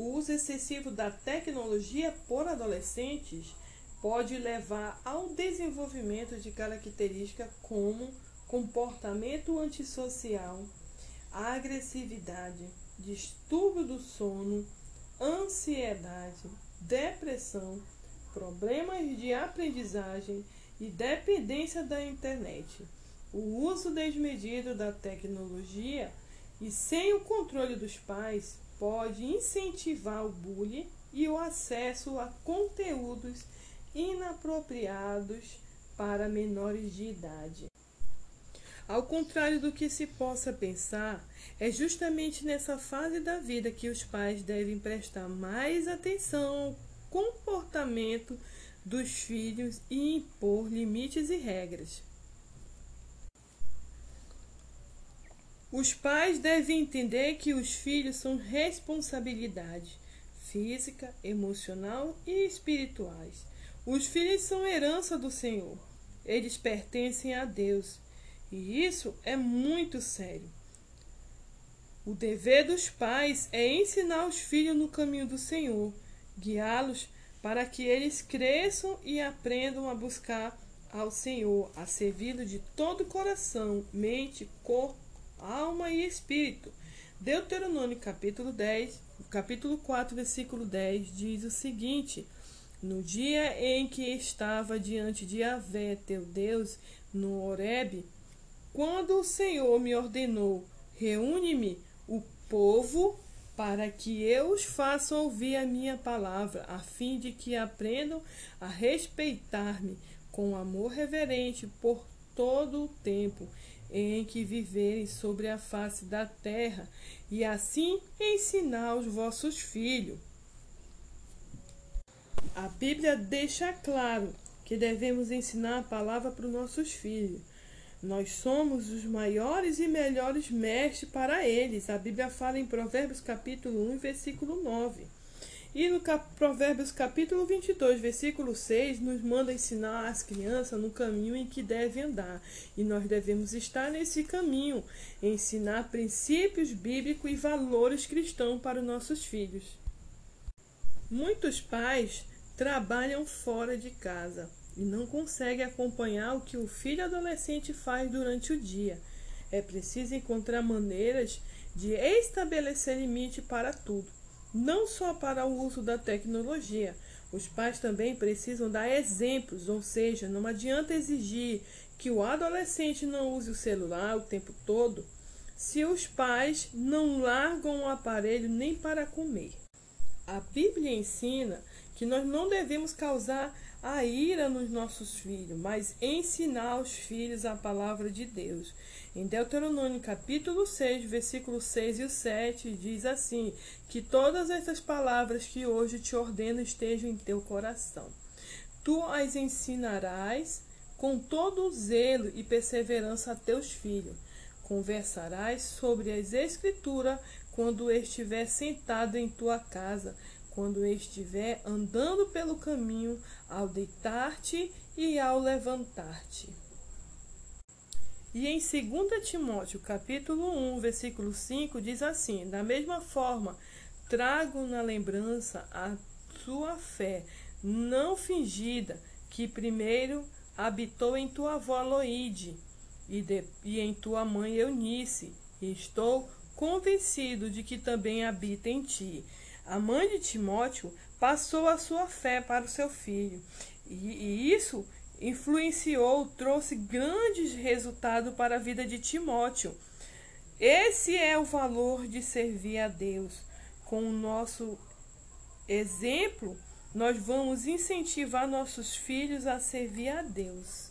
o uso excessivo da tecnologia por adolescentes pode levar ao desenvolvimento de características como comportamento antissocial, agressividade, distúrbio do sono, ansiedade, depressão, problemas de aprendizagem e dependência da internet. O uso desmedido da tecnologia e sem o controle dos pais pode incentivar o bullying e o acesso a conteúdos inapropriados para menores de idade. Ao contrário do que se possa pensar, é justamente nessa fase da vida que os pais devem prestar mais atenção ao comportamento dos filhos e impor limites e regras. Os pais devem entender que os filhos são responsabilidade física, emocional e espirituais. Os filhos são herança do Senhor. Eles pertencem a Deus. E isso é muito sério. O dever dos pais é ensinar os filhos no caminho do Senhor, guiá-los para que eles cresçam e aprendam a buscar ao Senhor, a servi-lo de todo o coração, mente, corpo alma e espírito. Deuteronômio capítulo 10, capítulo 4, versículo 10 diz o seguinte: No dia em que estava diante de Avé, teu Deus, no Horebe, quando o Senhor me ordenou: Reúne-me o povo para que eu os faça ouvir a minha palavra, a fim de que aprendam a respeitar-me com amor reverente por todo o tempo em que viverem sobre a face da terra, e assim ensinar os vossos filhos. A Bíblia deixa claro que devemos ensinar a palavra para os nossos filhos. Nós somos os maiores e melhores mestres para eles. A Bíblia fala em Provérbios capítulo 1, versículo 9. E no cap Provérbios capítulo 22, versículo 6, nos manda ensinar as crianças no caminho em que devem andar. E nós devemos estar nesse caminho, ensinar princípios bíblicos e valores cristãos para os nossos filhos. Muitos pais trabalham fora de casa e não conseguem acompanhar o que o filho adolescente faz durante o dia. É preciso encontrar maneiras de estabelecer limite para tudo não só para o uso da tecnologia. Os pais também precisam dar exemplos, ou seja, não adianta exigir que o adolescente não use o celular o tempo todo se os pais não largam o aparelho nem para comer. A Bíblia ensina que nós não devemos causar a ira nos nossos filhos, mas ensinar os filhos a palavra de Deus. Em Deuteronômio capítulo 6, versículo 6 e 7, diz assim: Que todas essas palavras que hoje te ordeno estejam em teu coração. Tu as ensinarás com todo zelo e perseverança a teus filhos. Conversarás sobre as Escrituras quando estiver sentado em tua casa, quando estiver andando pelo caminho, ao deitar-te e ao levantar-te. E em 2 Timóteo, capítulo 1, versículo 5, diz assim: Da mesma forma, trago na lembrança a sua fé, não fingida, que primeiro habitou em tua avó Loide e, de, e em tua mãe Eunice, e estou convencido de que também habita em ti. A mãe de Timóteo passou a sua fé para o seu filho, e, e isso influenciou, trouxe grandes resultados para a vida de Timóteo. Esse é o valor de servir a Deus. Com o nosso exemplo, nós vamos incentivar nossos filhos a servir a Deus.